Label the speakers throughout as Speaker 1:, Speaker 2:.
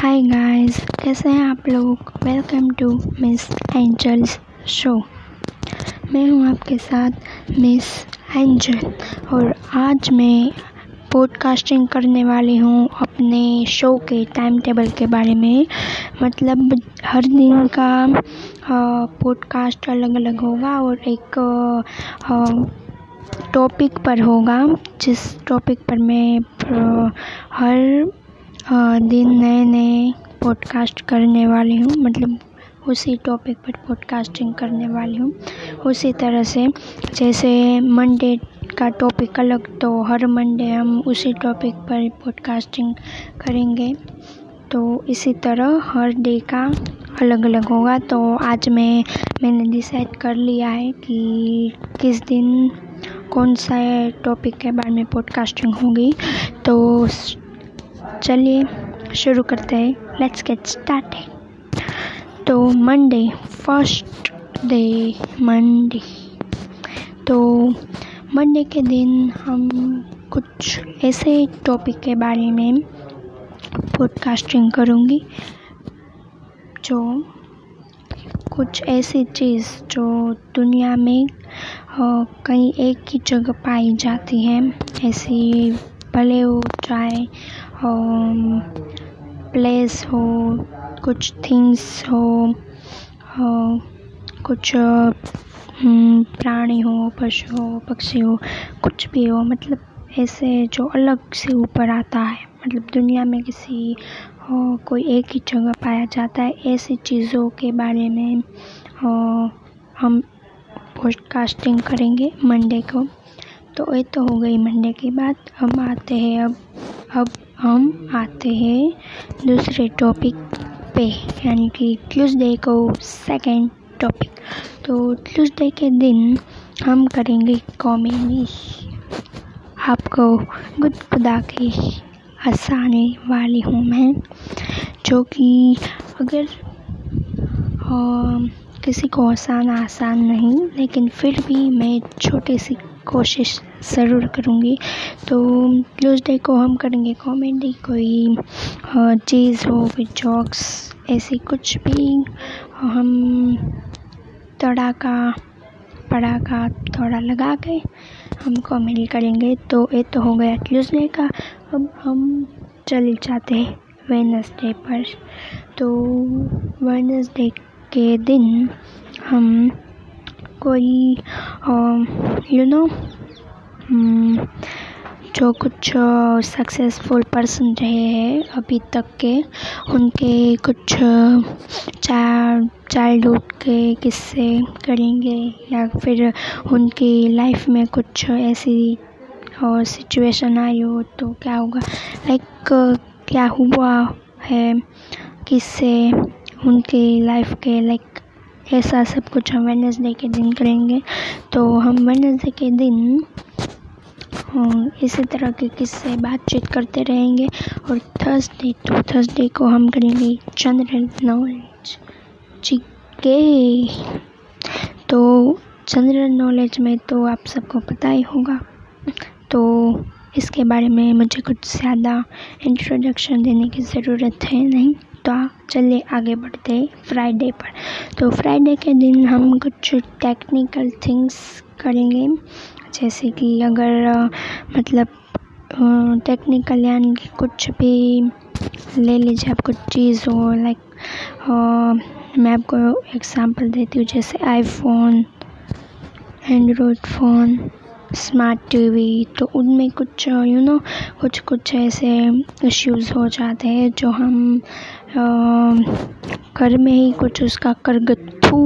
Speaker 1: Hi guys कैसे हैं आप लोग? Welcome to Miss Angel's show मैं हूँ आपके साथ मिस एंजल और आज मैं पॉडकास्टिंग करने वाली हूँ अपने शो के टाइम टेबल के बारे में। मतलब हर दिन का पॉडकास्ट अलग अलग होगा और एक आ, आ, टॉपिक पर होगा जिस टॉपिक पर मैं हर दिन नए नए पॉडकास्ट करने वाली हूँ मतलब उसी टॉपिक पर पॉडकास्टिंग करने वाली हूँ। उसी तरह से जैसे मंडे का टॉपिक अलग तो हर मंडे हम उसी टॉपिक पर पॉडकास्टिंग करेंगे। तो इसी तरह हर डे का अलग अलग होगा तो आज मैं, मैंने डिसाइड कर लिया है कि किस दिन कौन सा टॉपिक के बारे में पॉडकास्टिंग होगी। तो चलिए शुरू करते हैं। लेट्स गेट स्टार्टेड तो मंडे फ़र्स्ट डे मंडे तो मंडे के दिन हम कुछ ऐसे टॉपिक के बारे में पॉडकास्टिंग करूँगी, जो कुछ ऐसी चीज़ जो दुनिया में कहीं एक ही जगह पाई जाती है। ऐसी भले हो चाहे प्लेस हो कुछ थिंग्स हो कुछ हम्म, प्राणी हो पशु हो पक्षी हो कुछ भी हो मतलब ऐसे जो अलग से ऊपर आता है। मतलब दुनिया में किसी कोई एक ही जगह पाया जाता है ऐसी चीज़ों के बारे में हम पॉडकास्टिंग करेंगे मंडे को। तो ये तो हो गई मंडे की बात। हम आते हैं अब अब हम आते हैं दूसरे टॉपिक पे यानी कि ट्यूसडे को सेकंड टॉपिक तो ट्यूसडे के दिन हम करेंगे कॉमेडी आपको गुद खुदा के हंसाने वाली हूँ मैं जो कि अगर आ, किसी को आसान आसान नहीं लेकिन फिर भी मैं छोटे सी कोशिश ज़रूर करूँगी। तो ट्यूसडे को हम करेंगे कॉमेडी कोई चीज़ हो फिर जॉक्स ऐसी कुछ भी। हम तड़ाका पड़ाका थोड़ा लगा के हम कॉमेडी करेंगे। तो ये तो हो गया ट्यूसडे का। अब हम चले जाते हैं वेनसडे पर। तो वेनसडे के दिन हम कोई यू नो हम्म, जो कुछ सक्सेसफुल पर्सन रहे हैं अभी तक के उनके कुछ चाइल्ड चाइल्डहुड के किस्से करेंगे या फिर उनकी लाइफ में कुछ ऐसी और सिचुएशन आई हो तो क्या होगा? लाइक क्या हुआ है? किससे उनकी लाइफ के लाइक ऐसा सब कुछ हम वेनसडे के दिन करेंगे। तो हम वेनसडे के दिन इसी तरह के किस्से बातचीत करते रहेंगे और थर्सडे टू थर्सडे को हम करेंगे जनरल नॉलेज जी के तो जनरल नॉलेज में तो आप सबको पता ही होगा। तो इसके बारे में मुझे कुछ ज़्यादा इंट्रोडक्शन देने की ज़रूरत है नहीं। तो चलिए आगे बढ़ते हैं फ्राइडे पर। तो फ्राइडे के दिन हम कुछ टेक्निकल थिंग्स करेंगे। जैसे कि अगर मतलब टेक्निकल यानी कि कुछ भी ले लीजिए आप कुछ चीज़ हो लाइक मैं आपको एग्ज़ाम्पल देती हूँ, जैसे iPhone Android phone smart TV तो उनमें कुछ यू नो कुछ कुछ ऐसे इश्यूज़ हो जाते हैं जो हम घर में ही कुछ उसका करगथू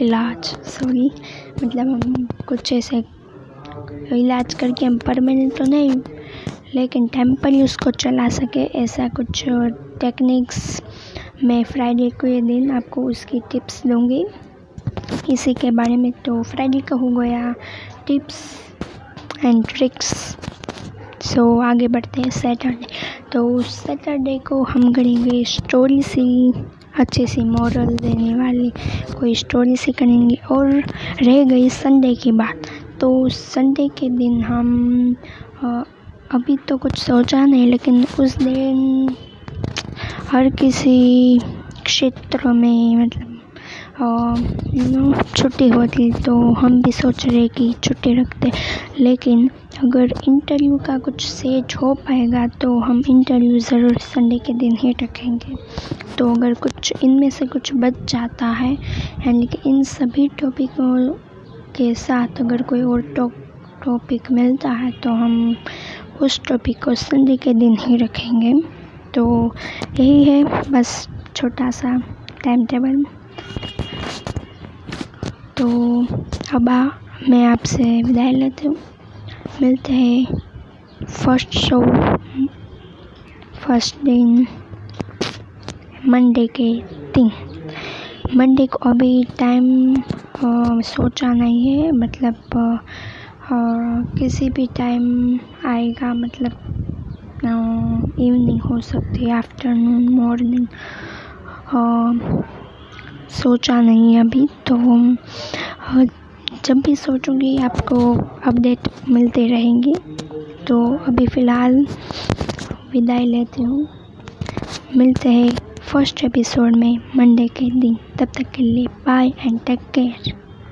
Speaker 1: इलाज सॉरी मतलब हम कुछ ऐसे इलाज करके हम परमानेंट तो नहीं, लेकिन टेम्पररी उसको चला सके, ऐसा कुछ टेक्निक्स मैं फ्राइडे को दिन आपको उसकी टिप्स दूँगी। इसी के बारे में तो फ्राइडे का हो गया टिप्स एंड ट्रिक्स सो आगे बढ़ते हैं सैटरडे तो सैटरडे को हम करेंगे स्टोरी सी अच्छी सी मॉरल देने वाली, कोई स्टोरी सी करेंगे और रह गई संडे की बात. तो संडे के दिन हम अभी तो कुछ सोचा नहीं, लेकिन उस दिन हर किसी क्षेत्र में मतलब नो छुट्टी होती तो हम भी सोच रहे कि छुट्टी रखते। लेकिन अगर इंटरव्यू का कुछ सेज हो पाएगा तो हम इंटरव्यू ज़रूर संडे के दिन ही रखेंगे। तो अगर कुछ इनमें से कुछ बच जाता है, यानी कि इन सभी टॉपिकों के साथ अगर कोई और टॉपिक मिलता है तो हम उस टॉपिक को संडे के दिन ही रखेंगे। तो यही है, बस छोटा सा टाइम टेबल तो अब आ मैं आपसे विदाई लेती हूँ। मिलते हैं फ़र्स्ट शो फ़र्स्ट दिन मंडे के दिन। मंडे को अभी टाइम सोचा नहीं है मतलब आ, किसी भी टाइम आएगा मतलब इवनिंग हो सकती है आफ्टरनून मॉर्निंग सोचा नहीं अभी तो जब भी सोचूँगी आपको अपडेट मिलते रहेंगे। तो अभी फ़िलहाल विदाई लेती हूँ। मिलते हैं फ़र्स्ट एपिसोड में मंडे के दिन। तब तक के लिए बाय एंड टेक केयर